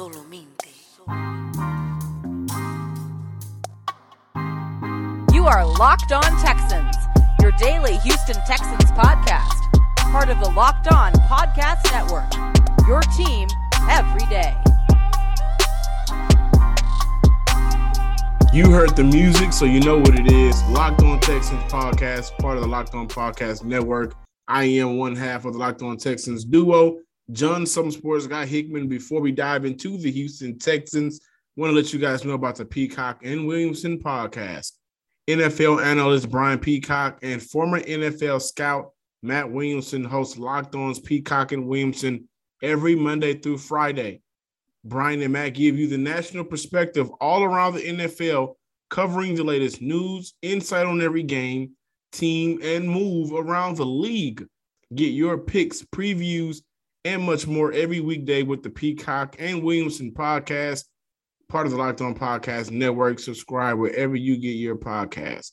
Solamente. You are Locked On Texans, your daily Houston Texans podcast. Part of the Locked On Podcast Network. Your team every day. You heard the music, so you know what it is. Locked On Texans podcast, part of the Locked On Podcast Network. I am one half of the Locked On Texans duo, John Some Sports Guy Hickman. Before we dive into the Houston Texans, want to let you guys know about the Peacock and Williamson podcast. NFL analyst Brian Peacock and former NFL scout Matt Williamson host Locked On's Peacock and Williamson every Monday through Friday. Brian and Matt give you the national perspective all around the NFL, covering the latest news, insight on every game, team, and move around the league. Get your picks, previews, and much more every weekday with the Peacock and Williamson podcast, part of the Locked On Podcast Network. Subscribe wherever you get your podcast.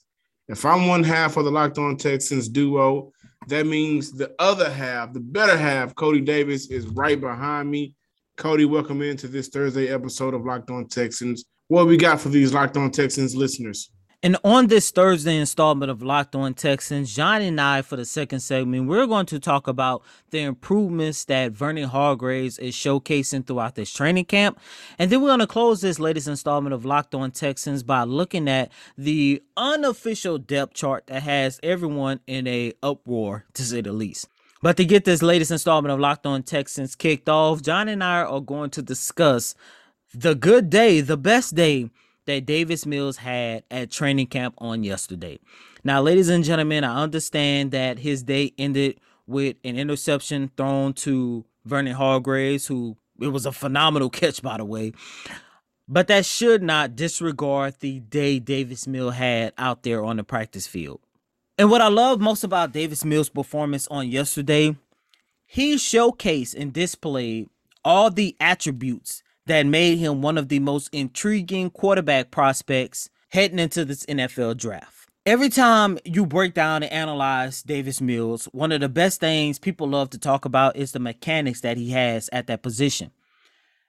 If I'm one half of the Locked On Texans duo, that means the other half, the better half, Coty Davis, is right behind me. Coty, welcome into this Thursday episode of Locked On Texans. What we got for these Locked On Texans listeners? And on this Thursday installment of Locked On Texans, John and I, for the second segment, we're going to talk about the improvements that Vernon Hargreaves is showcasing throughout this training camp. And then we're going to close this latest installment of Locked On Texans by looking at the unofficial depth chart that has everyone in a uproar, to say the least. But to get this latest installment of Locked On Texans kicked off, John and I are going to discuss the good day, the best day that Davis Mills had at training camp on yesterday. Now, ladies and gentlemen, I understand that his day ended with an interception thrown to Vernon Hargreaves, who it was a phenomenal catch, by the way. But that should not disregard the day Davis Mills had out there on the practice field. And what I love most about Davis Mills' performance on yesterday, he showcased and displayed all the attributes that made him one of the most intriguing quarterback prospects heading into this NFL draft. Every time you break down and analyze Davis Mills, one of the best things people love to talk about is the mechanics that he has at that position.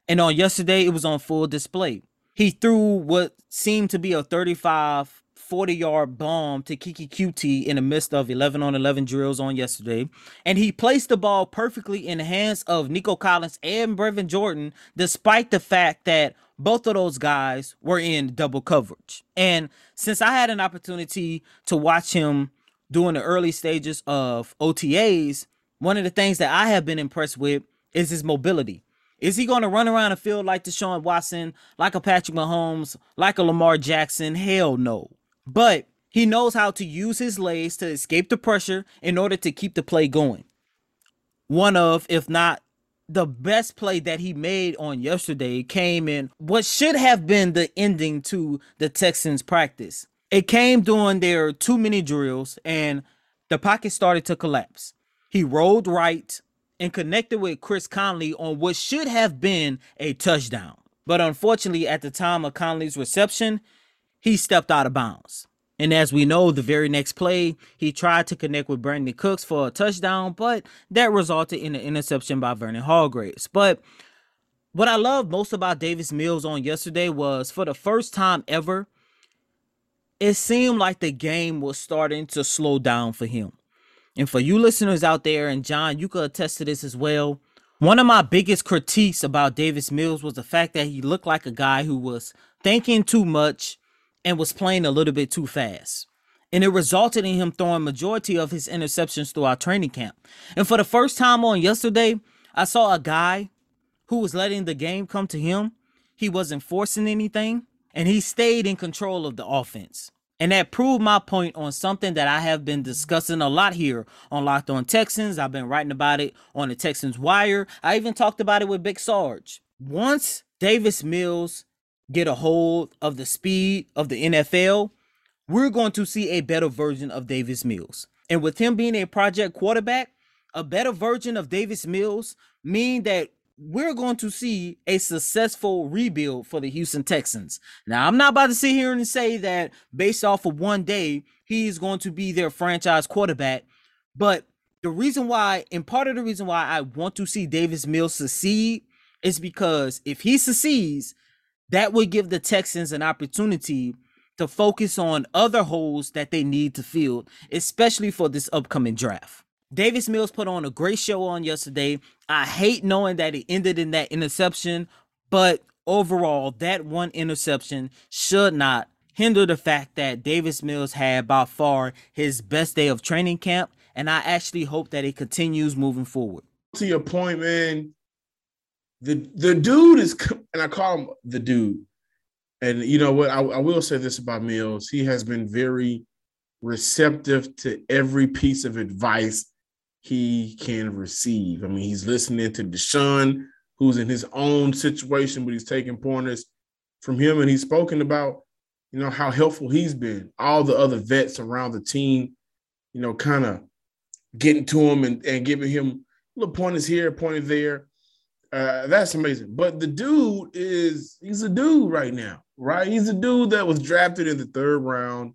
And on yesterday, it was on full display. He threw what seemed to be a 35 40 yard bomb to Keke Coutee in the midst of 11 on 11 drills on yesterday. And he placed the ball perfectly in the hands of Nico Collins and Brevin Jordan, despite the fact that both of those guys were in double coverage. And since I had an opportunity to watch him during the early stages of OTAs, one of the things that I have been impressed with is his mobility. Is he going to run around the field like Deshaun Watson, like a Patrick Mahomes, like a Lamar Jackson? Hell no. But he knows how to use his legs to escape the pressure in order to keep the play going. One of, if not the best play that he made on yesterday came in what should have been the ending to the Texans practice. It came during their two mini drills and the pocket started to collapse. He rolled right and connected with Chris Conley on what should have been a touchdown. But unfortunately, at the time of Conley's reception, he stepped out of bounds. And as we know, the very next play, he tried to connect with Brandin Cooks for a touchdown, but that resulted in an interception by Vernon Hargreaves. But what I love most about Davis Mills on yesterday was for the first time ever, it seemed like the game was starting to slow down for him. And for you listeners out there, and John, you could attest to this as well. One of my biggest critiques about Davis Mills was the fact that he looked like a guy who was thinking too much and was playing a little bit too fast. And it resulted in him throwing majority of his interceptions throughout training camp. And for the first time on yesterday, I saw a guy who was letting the game come to him. He wasn't forcing anything, and he stayed in control of the offense. And that proved my point on something that I have been discussing a lot here on Locked On Texans. I've been writing about it on the Texans Wire. I even talked about it with Big Sarge. Once Davis Mills get a hold of the speed of the NFL, we're going to see a better version of Davis Mills. And with him being a project quarterback, a better version of Davis Mills mean that we're going to see a successful rebuild for the Houston Texans. Now, I'm not about to sit here and say that based off of one day, he's going to be their franchise quarterback, but the reason why, and part of the reason why I want to see Davis Mills succeed is because if he succeeds, that would give the Texans an opportunity to focus on other holes that they need to fill, especially for this upcoming draft. Davis Mills put on a great show on yesterday. I hate knowing that it ended in that interception, but overall, that one interception should not hinder the fact that Davis Mills had by far his best day of training camp, and I actually hope that it continues moving forward. To your point, man, the the dude is, and I call him the dude. And you know what? I, I will say this about Mills: he has been very receptive to every piece of advice he can receive. I mean, he's listening to Deshaun, who's in his own situation, but he's taking pointers from him, and he's spoken about, you know, how helpful he's been. All the other vets around the team, you know, kind of getting to him and, and giving him little pointers here, pointers there. Uh, that's amazing. But the dude is he's a dude right now, right? He's a dude that was drafted in the third round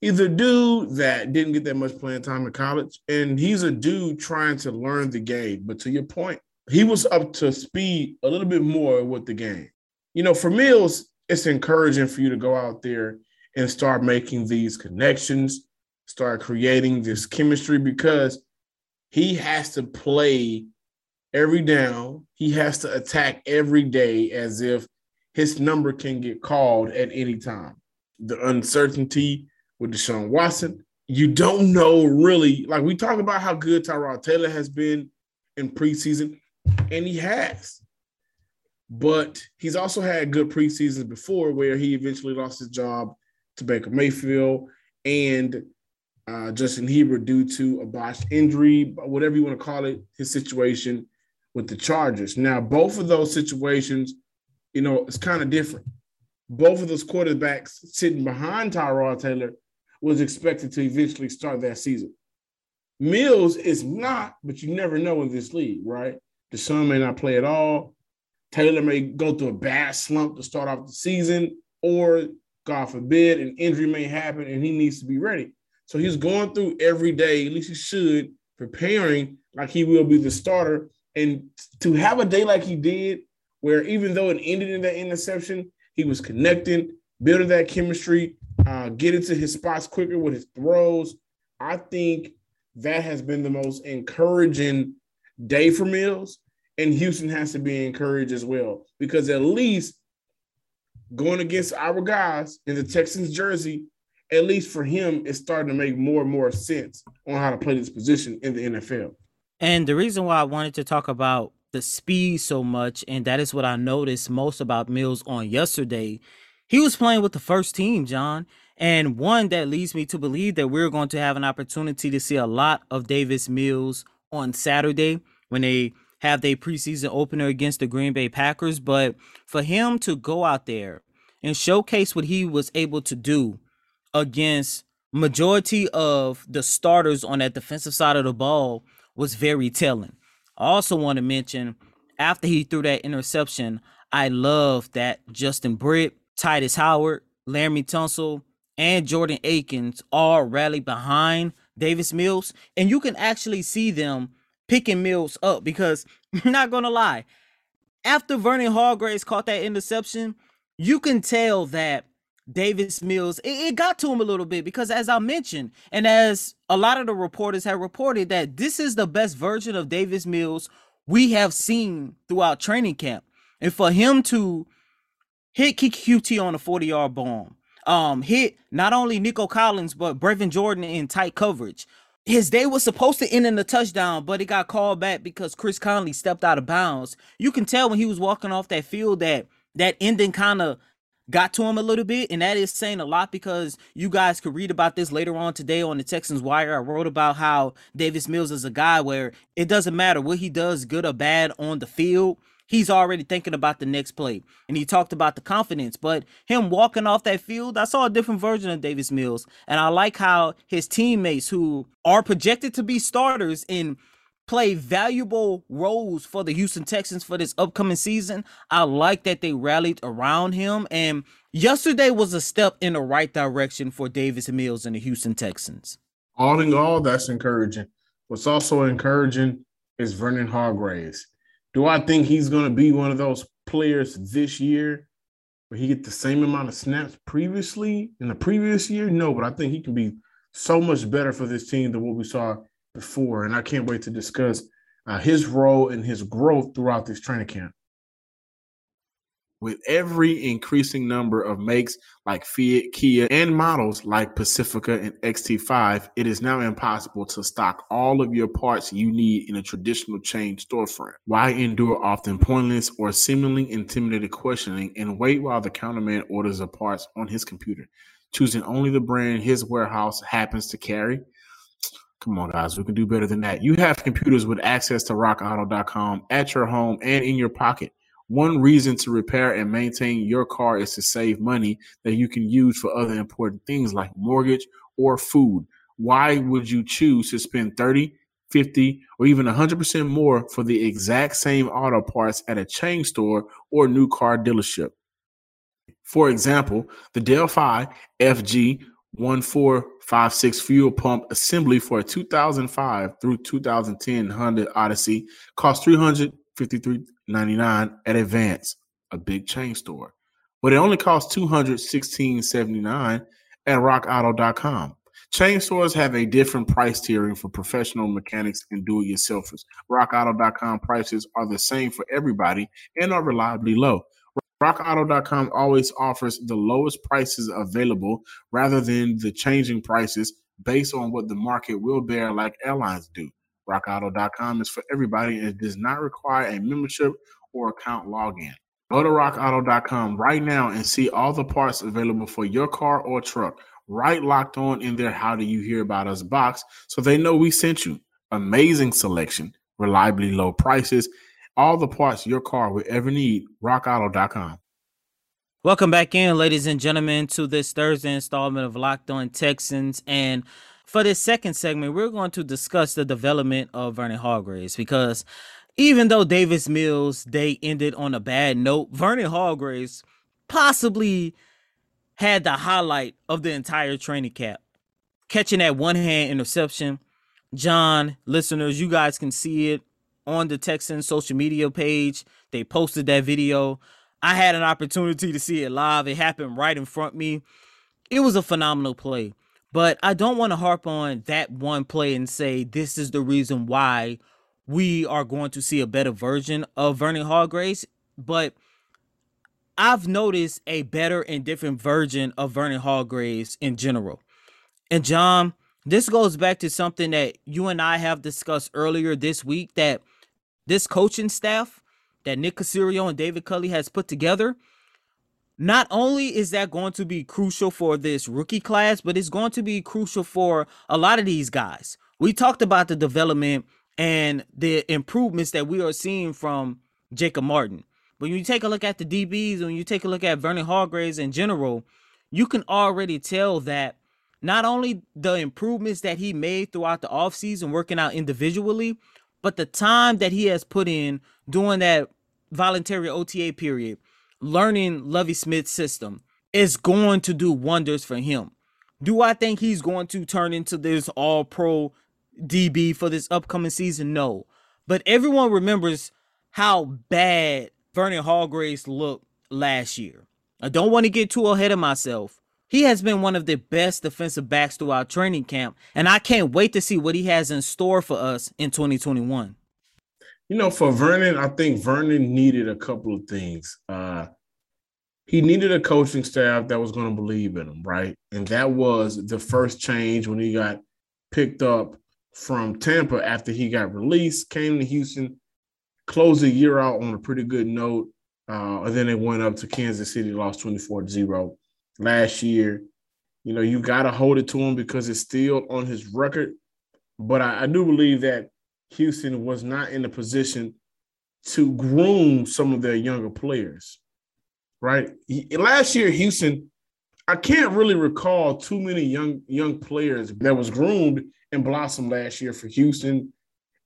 he's a dude that didn't get that much playing time in college, and he's a dude trying to learn the game. But to your point, he was up to speed a little bit more with the game. You know, for Mills, it's encouraging for you to go out there and start making these connections, start creating this chemistry because he has to play every down. He has to attack every day as if his number can get called at any time. The uncertainty with Deshaun Watson. You don't know really, like we talk about how good Tyrod Taylor has been in preseason, and he has. But he's also had good preseasons before where he eventually lost his job to Baker Mayfield and uh, Justin Herbert due to a botched injury, whatever you want to call it, his situation with the Chargers. Now, both of those situations, you know, it's kind of different. Both of those quarterbacks sitting behind Tyrod Taylor was expected to eventually start that season. Mills is not, but you never know in this league, right? The son may not play at all. Taylor may go through a bad slump to start off the season, or God forbid, an injury may happen and he needs to be ready. So he's going through every day, at least he should, preparing like he will be the starter. And to have a day like he did, where even though it ended in that interception, he was connecting, building that chemistry, uh, get into his spots quicker with his throws. I think that has been the most encouraging day for Mills, and Houston has to be encouraged as well because at least going against our guys in the Texans jersey, at least for him, it's starting to make more and more sense on how to play this position in the NFL. And the reason why I wanted to talk about the speed so much, and that is what I noticed most about Mills on yesterday, he was playing with the first team, John. And one that leads me to believe that we're going to have an opportunity to see a lot of Davis Mills on Saturday when they have their preseason opener against the Green Bay Packers. But for him to go out there and showcase what he was able to do against majority of the starters on that defensive side of the ball was very telling. I also want to mention after he threw that interception, I love that Justin Britt Tytus Howard, Laremy Tunsil, and Jordan Akins all rallied behind Davis Mills, and you can actually see them picking Mills up because not gonna lie, after Vernon Hargreaves caught that interception, you can tell that Davis Mills, it, it, got to him a little bit because, as I mentioned, and as a lot of the reporters have reported, that this is the best version of Davis Mills we have seen throughout training camp. And for him to hit Coutee on a 40 yard bomb. Um, hit not only Nico Collins, but Brevin Jordan in tight coverage. His day was supposed to end in a touchdown, but it got called back because Chris Conley stepped out of bounds. You can tell when he was walking off that field that that ending kind of got to him a little bit, and that is saying a lot because you guys could read about this later on today on the Texans Wire. I wrote about how Davis Mills is a guy where it doesn't matter what he does, good or bad on the field he's already thinking about the next play. And he talked about the confidence, but him walking off that field, I saw a different version of Davis Mills. And I like how his teammates who are projected to be starters and play valuable roles for the Houston Texans for this upcoming season. I like that they rallied around him. And yesterday was a step in the right direction for Davis Mills and the Houston Texans. All in all, that's encouraging. What's also encouraging is Vernon Hargreaves Do I think he's going to be one of those players this year where he get the same amount of snaps previously in the previous year? No, but I think he can be so much better for this team than what we saw before. And I can't wait to discuss uh, his role and his growth throughout this training camp. With every increasing number of makes like Fiat, Kia, and models like Pacifica and XT5, it is now impossible to stock all of your parts you need in a traditional chain storefront. Why endure often pointless or seemingly intimidating questioning and wait while the counterman orders the parts on his computer, choosing only the brand his warehouse happens to carry? Come on, guys, we can do better than that. You have computers with access to rockauto.com at your home and in your pocket. One reason to repair and maintain your car is to save money that you can use for other important things like mortgage or food. Why would you choose to spend 30, 50, or even 100% more for the exact same auto parts at a chain store or new car dealership? For example, the Delphi FG 1456 fuel pump assembly for a 2005 through 2010 Honda Odyssey cost 353.99 at Advance, a big chain store. But it only costs 216.79 at rockauto.com. Chain stores have a different price tiering for professional mechanics and do-it-yourselfers. RockAuto.com prices are the same for everybody and are reliably low. RockAuto.com always offers the lowest prices available rather than the changing prices based on what the market will bear, like airlines do. RockAuto.com is for everybody and does not require a membership or account login. Go to rockauto.com right now and see all the parts available for your car or truck. Right locked on in their How Do You Hear About Us box so they know we sent you. Amazing selection, reliably low prices, all the parts your car will ever need. RockAuto.com. Welcome back in, ladies and gentlemen, to this Thursday installment of Locked On Texans. And for this second segment, we're going to discuss the development of Vernon Hargreaves because even though Davis Mills day ended on a bad note, Vernon Hargreaves possibly had the highlight of the entire training camp. Catching that one hand interception. John, listeners, you guys can see it on the Texans social media page. They posted that video. I had an opportunity to see it live. It happened right in front of me. It was a phenomenal play. But I don't want to harp on that one play and say this is the reason why we are going to see a better version of Vernon Hargreaves. But I've noticed a better and different version of Vernon Hargreaves in general. And John, this goes back to something that you and I have discussed earlier this week that this coaching staff that Nick Caserio and David Culley has put together not only is that going to be crucial for this rookie class, but it's going to be crucial for a lot of these guys. We talked about the development and the improvements that we are seeing from Jacob Martin. When you take a look at the DBs, when you take a look at Vernon Hargreaves in general, you can already tell that not only the improvements that he made throughout the offseason working out individually, but the time that he has put in during that voluntary OTA period, learning Lovie Smith's system is going to do wonders for him. Do I think he's going to turn into this all pro DB for this upcoming season? No. But everyone remembers how bad Vernon Hargreaves looked last year. I don't want to get too ahead of myself. He has been one of the best defensive backs throughout training camp, and I can't wait to see what he has in store for us in 2021. You know, for Vernon, I think Vernon needed a couple of things. Uh, he needed a coaching staff that was going to believe in him, right? And that was the first change when he got picked up from Tampa after he got released, came to Houston, closed the year out on a pretty good note. Uh, and then they went up to Kansas City, lost 24 0 last year. You know, you got to hold it to him because it's still on his record. But I, I do believe that Houston was not in a position to groom some of their younger players, right? Last year, Houston, I can't really recall too many young young players that was groomed and blossomed last year for Houston.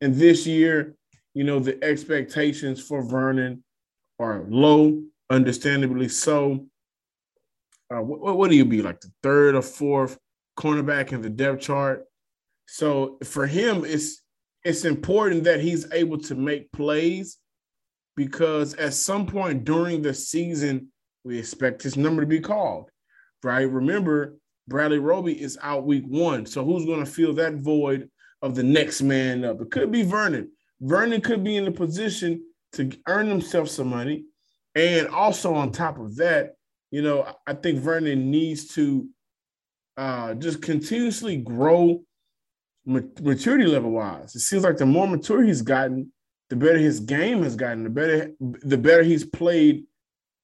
And this year, you know, the expectations for Vernon are low, understandably so. Uh, what, what do you be like the third or fourth cornerback in the depth chart? So for him, it's it's important that he's able to make plays because at some point during the season, we expect his number to be called, right? Remember, Bradley Roby is out week one. So who's going to fill that void of the next man up? It could be Vernon. Vernon could be in a position to earn himself some money. And also on top of that, you know, I think Vernon needs to uh, just continuously grow maturity level wise. It seems like the more mature he's gotten, the better his game has gotten, the better the better he's played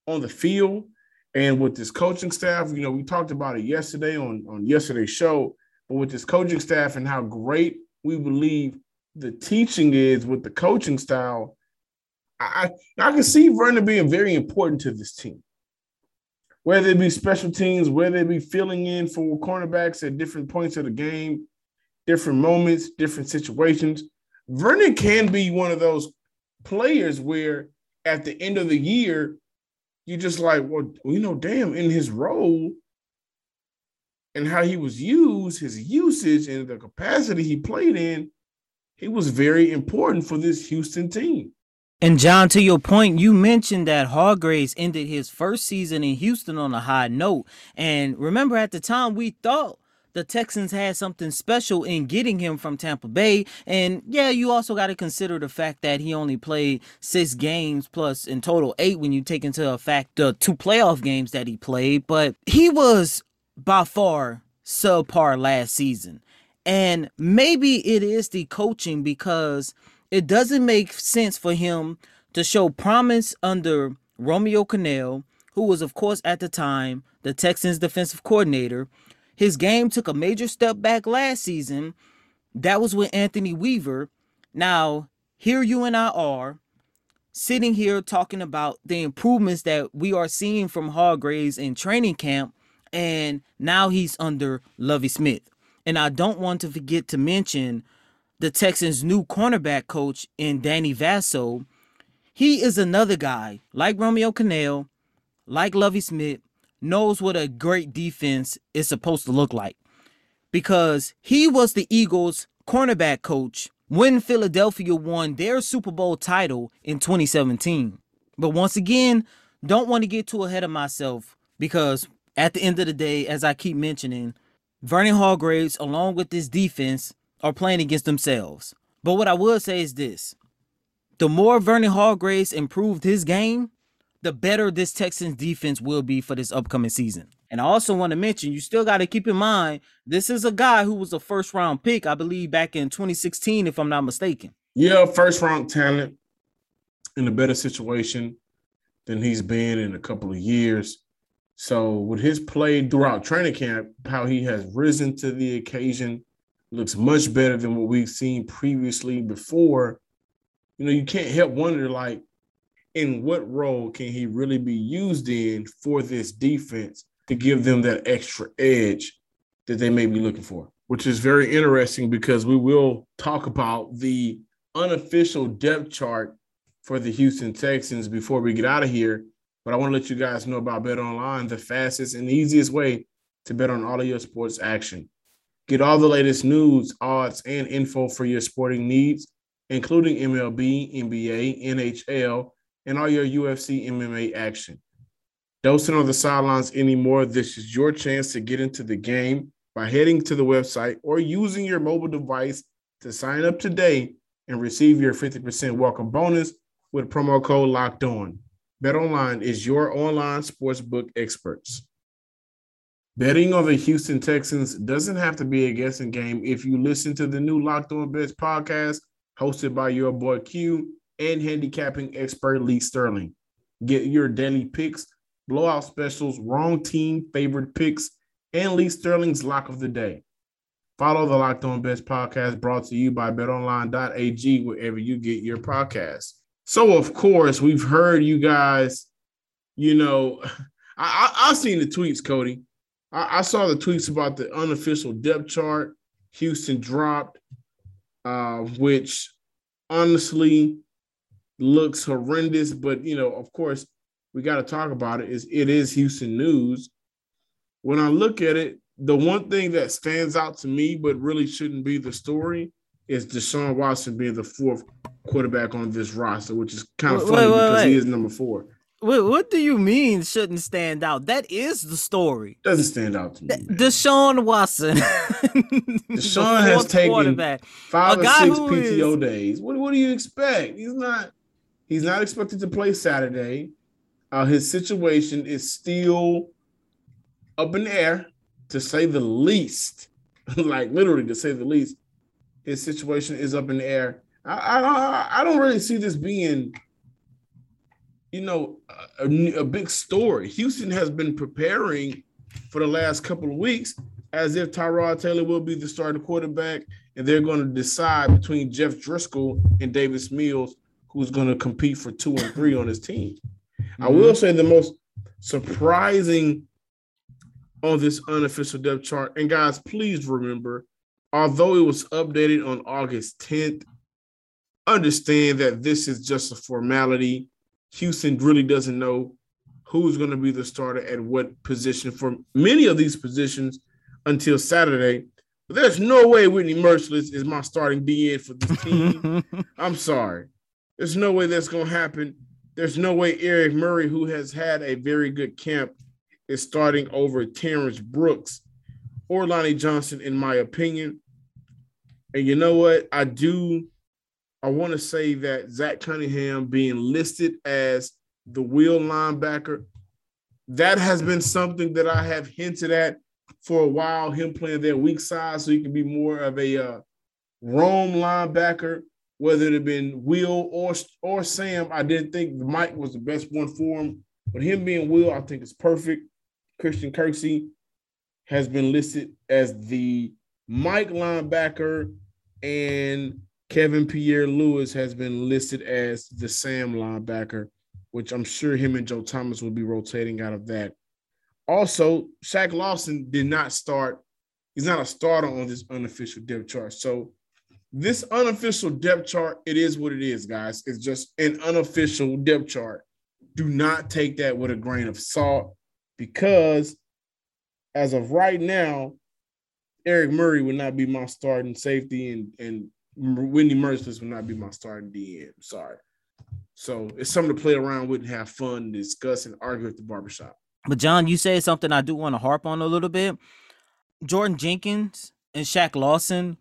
on the field and with this coaching staff. You know, we talked about it yesterday on on yesterday's show, but with this coaching staff and how great we believe the teaching is with the coaching style, I I can see Vernon being very important to this team. Whether it be special teams, whether it be filling in for cornerbacks at different points of the game, different moments, different situations. Vernon can be one of those players where at the end of the year, you just like, well, you know, damn, in his role and how he was used, his usage and the capacity he played in, he was very important for this Houston team. And John, to your point, you mentioned that Hargreaves ended his first season in Houston on a high note. And remember, at the time, we thought the Texans had something special in getting him from Tampa Bay. And yeah, you also got to consider the fact that he only played six games plus in total eight when you take into effect the two playoff games that he played. But he was by far subpar last season. And maybe it is the coaching because it doesn't make sense for him to show promise under Romeo Crennel, who was, of course, at the time the Texans defensive coordinator, his game took a major step back last season. That was with Anthony Weaver. Now, here you and I are sitting here talking about the improvements that we are seeing from Hargreaves in training camp, and now he's under Lovie Smith. And I don't want to forget to mention the Texans' new cornerback coach in Danny Vasso. He is another guy like Romeo Crennel, like Lovie Smith, knows what a great defense is supposed to look like because he was the Eagles' cornerback coach when Philadelphia won their Super Bowl title in 2017. But once again, don't want to get too ahead of myself because at the end of the day, as I keep mentioning, Vernon Hargreaves, along with this defense, are playing against themselves. But what I will say is this the more Vernon Hargreaves improved his game, the better this Texans defense will be for this upcoming season. And I also want to mention, you still got to keep in mind, this is a guy who was a first round pick, I believe, back in 2016, if I'm not mistaken. Yeah, first round talent in a better situation than he's been in a couple of years. So, with his play throughout training camp, how he has risen to the occasion looks much better than what we've seen previously before. You know, you can't help wonder like, in what role can he really be used in for this defense to give them that extra edge that they may be looking for? Which is very interesting because we will talk about the unofficial depth chart for the Houston Texans before we get out of here. But I want to let you guys know about Bet Online, the fastest and easiest way to bet on all of your sports action. Get all the latest news, odds, and info for your sporting needs, including MLB, NBA, NHL, and all your UFC MMA action. Don't sit on the sidelines anymore. This is your chance to get into the game by heading to the website or using your mobile device to sign up today and receive your 50% welcome bonus with promo code locked on. BetOnline is your online sportsbook experts. Betting on the Houston Texans doesn't have to be a guessing game if you listen to the new Locked On Bets podcast hosted by your boy Q and handicapping expert Lee Sterling. Get your daily picks, blowout specials, wrong team favorite picks, and Lee Sterling's lock of the day. Follow the Locked On Bets podcast brought to you by betonline.ag wherever you get your podcast. So, of course, we've heard you guys, you know, I, I, have seen the tweets, Coty. I, I, saw the tweets about the unofficial depth chart. Houston dropped, uh, which honestly, looks horrendous, but you know, of course, we got to talk about it. Is it is Houston news? When I look at it, the one thing that stands out to me, but really shouldn't be the story, is Deshaun Watson being the fourth quarterback on this roster, which is kind of Wait, funny wait, wait, because he is number four. What, what do you mean shouldn't stand out? That is the story. Doesn't stand out to me. man. Deshaun Watson. Deshaun has taken five or six PTO is- days. What, what do you expect? He's not he's not expected to play Saturday. Uh, his situation is still up in the air, to say the least. like literally, to say the least, his situation is up in the air. I, I, I don't really see this being, you know, a, a- big story. Houston has been preparing for the last couple of weeks as if Tyrod Taylor will be the starting quarterback, and they're going to decide between Jeff Driskel and Davis Mills who's going to compete for two and three on his team. I mm-hmm. will say the most surprising on this unofficial depth chart, and guys, please remember, although it was updated on August 10th, understand that this is just a formality. Houston really doesn't know who's going to be the starter at what position for many of these positions until Saturday. But there's no way Whitney Mercilus is my starting DN for this team. I'm sorry. There's no way that's going to happen. There's no way Eric Murray, who has had a very good camp, is starting over Terrence Brooks or Lonnie Johnson, in my opinion. And you know what? I do. I want to say that Zach Cunningham being listed as the wheel linebacker, that has been something that I have hinted at for a while. Him playing that weak side so he can be more of a uh, roam linebacker, whether it had been Will or or Sam. I didn't think Mike was the best one for him, but him being Will, I think is perfect. Christian Kirksey has been listed as the Mike linebacker, and Kevin Pierre-Louis has been listed as the Sam linebacker, which I'm sure him and Joe Thomas will be rotating out of that. Also, Shaq Lawson did not start. He's not a starter on this unofficial depth chart. So, this unofficial depth chart, it is what it is, guys. It's just an unofficial depth chart. Do not take that with a grain of salt because as of right now, Eric Murray would not be my starting safety, and and Whitney Mercilus would not be my starting DM. Sorry. So it's something to play around with and have fun, discuss, and argue at the barbershop. But John, you said something I do want to harp on a little bit. Jordan Jenkins and Shaq Lawson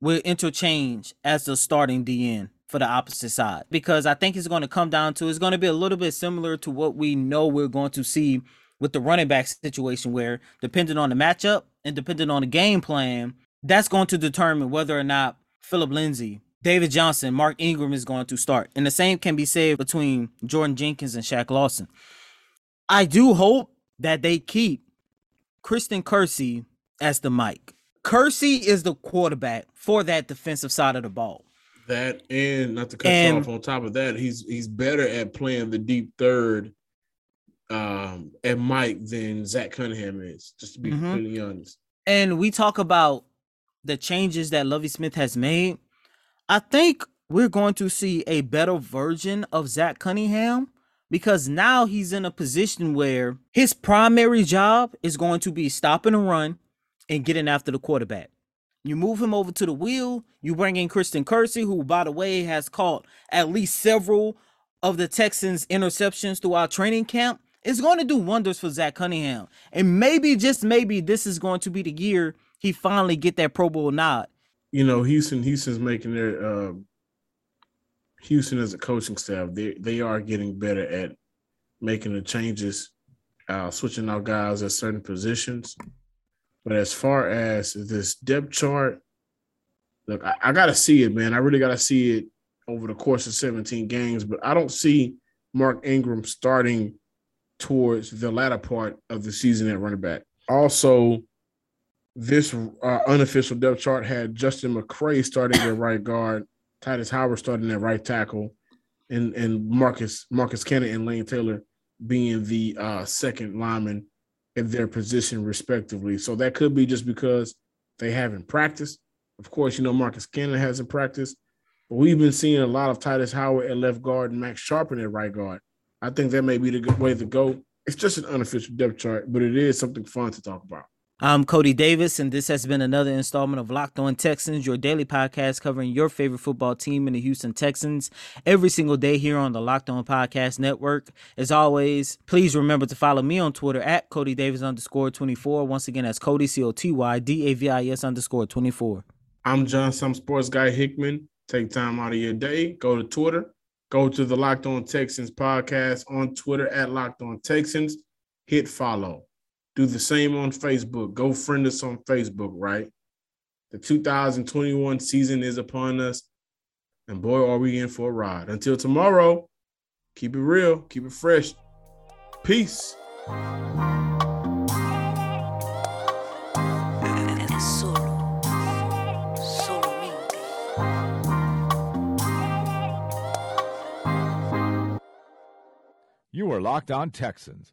will interchange as the starting DN for the opposite side because I think it's going to come down to it's going to be a little bit similar to what we know we're going to see with the running back situation where depending on the matchup and depending on the game plan, that's going to determine whether or not Phillip Lindsay, David Johnson, Mark Ingram is going to start. And the same can be said between Jordan Jenkins and Shaq Lawson. I do hope that they keep Christian Kirksey as the Mike. Kirksey is the quarterback for that defensive side of the ball. That and not to cut And- you off on top of that, he's he's better at playing the deep third um at Mike than Zach Cunningham is, just to be Mhm. completely honest. And we talk about the changes that Lovie Smith has made. I think we're going to see a better version of Zach Cunningham because now he's in a position where his primary job is going to be stopping a run and getting after the quarterback. You move him over to the wheel, you bring in Christian Kirksey, who, by the way, has caught at least several of the Texans' interceptions throughout training camp. It's going to do wonders for Zach Cunningham. And maybe, just maybe, this is going to be the year he finally get that Pro Bowl nod. You know, Houston, Houston's making their uh, Houston as a coaching staff, they they are getting better at making the changes, uh, switching out guys at certain positions. But as far as this depth chart, look, I, I gotta see it, man. I really gotta see it over the course of 17 games, but I don't see Mark Ingram starting towards the latter part of the season at running back. Also, this uh, unofficial depth chart had Justin McCray starting at right guard, Tytus Howard starting at right tackle, and and Marcus Marcus Cannon and Lane Taylor being the uh, second lineman at their position respectively. So that could be just because they haven't practiced. Of course, you know Marcus Cannon hasn't practiced, but we've been seeing a lot of Tytus Howard at left guard and Max Scharping at right guard. I think that may be the good way to go. It's just an unofficial depth chart, but it is something fun to talk about. I'm Coty Davis, and this has been another installment of Locked On Texans, your daily podcast covering your favorite football team in the Houston Texans every single day here on the Locked On Podcast Network. As always, please remember to follow me on Twitter at Coty Davis underscore 24. Once again, that's Coty, C O T Y D A V I S underscore 24. I'm John, some sports guy Hickman. Take time out of your day, go to Twitter, go to the Locked On Texans podcast on Twitter at Locked On Texans, hit follow do the same on Facebook. Go friend us on Facebook, right? The 2021 season is upon us. And boy, are we in for a ride. Until tomorrow, keep it real, keep it fresh. Peace. You are locked on Texans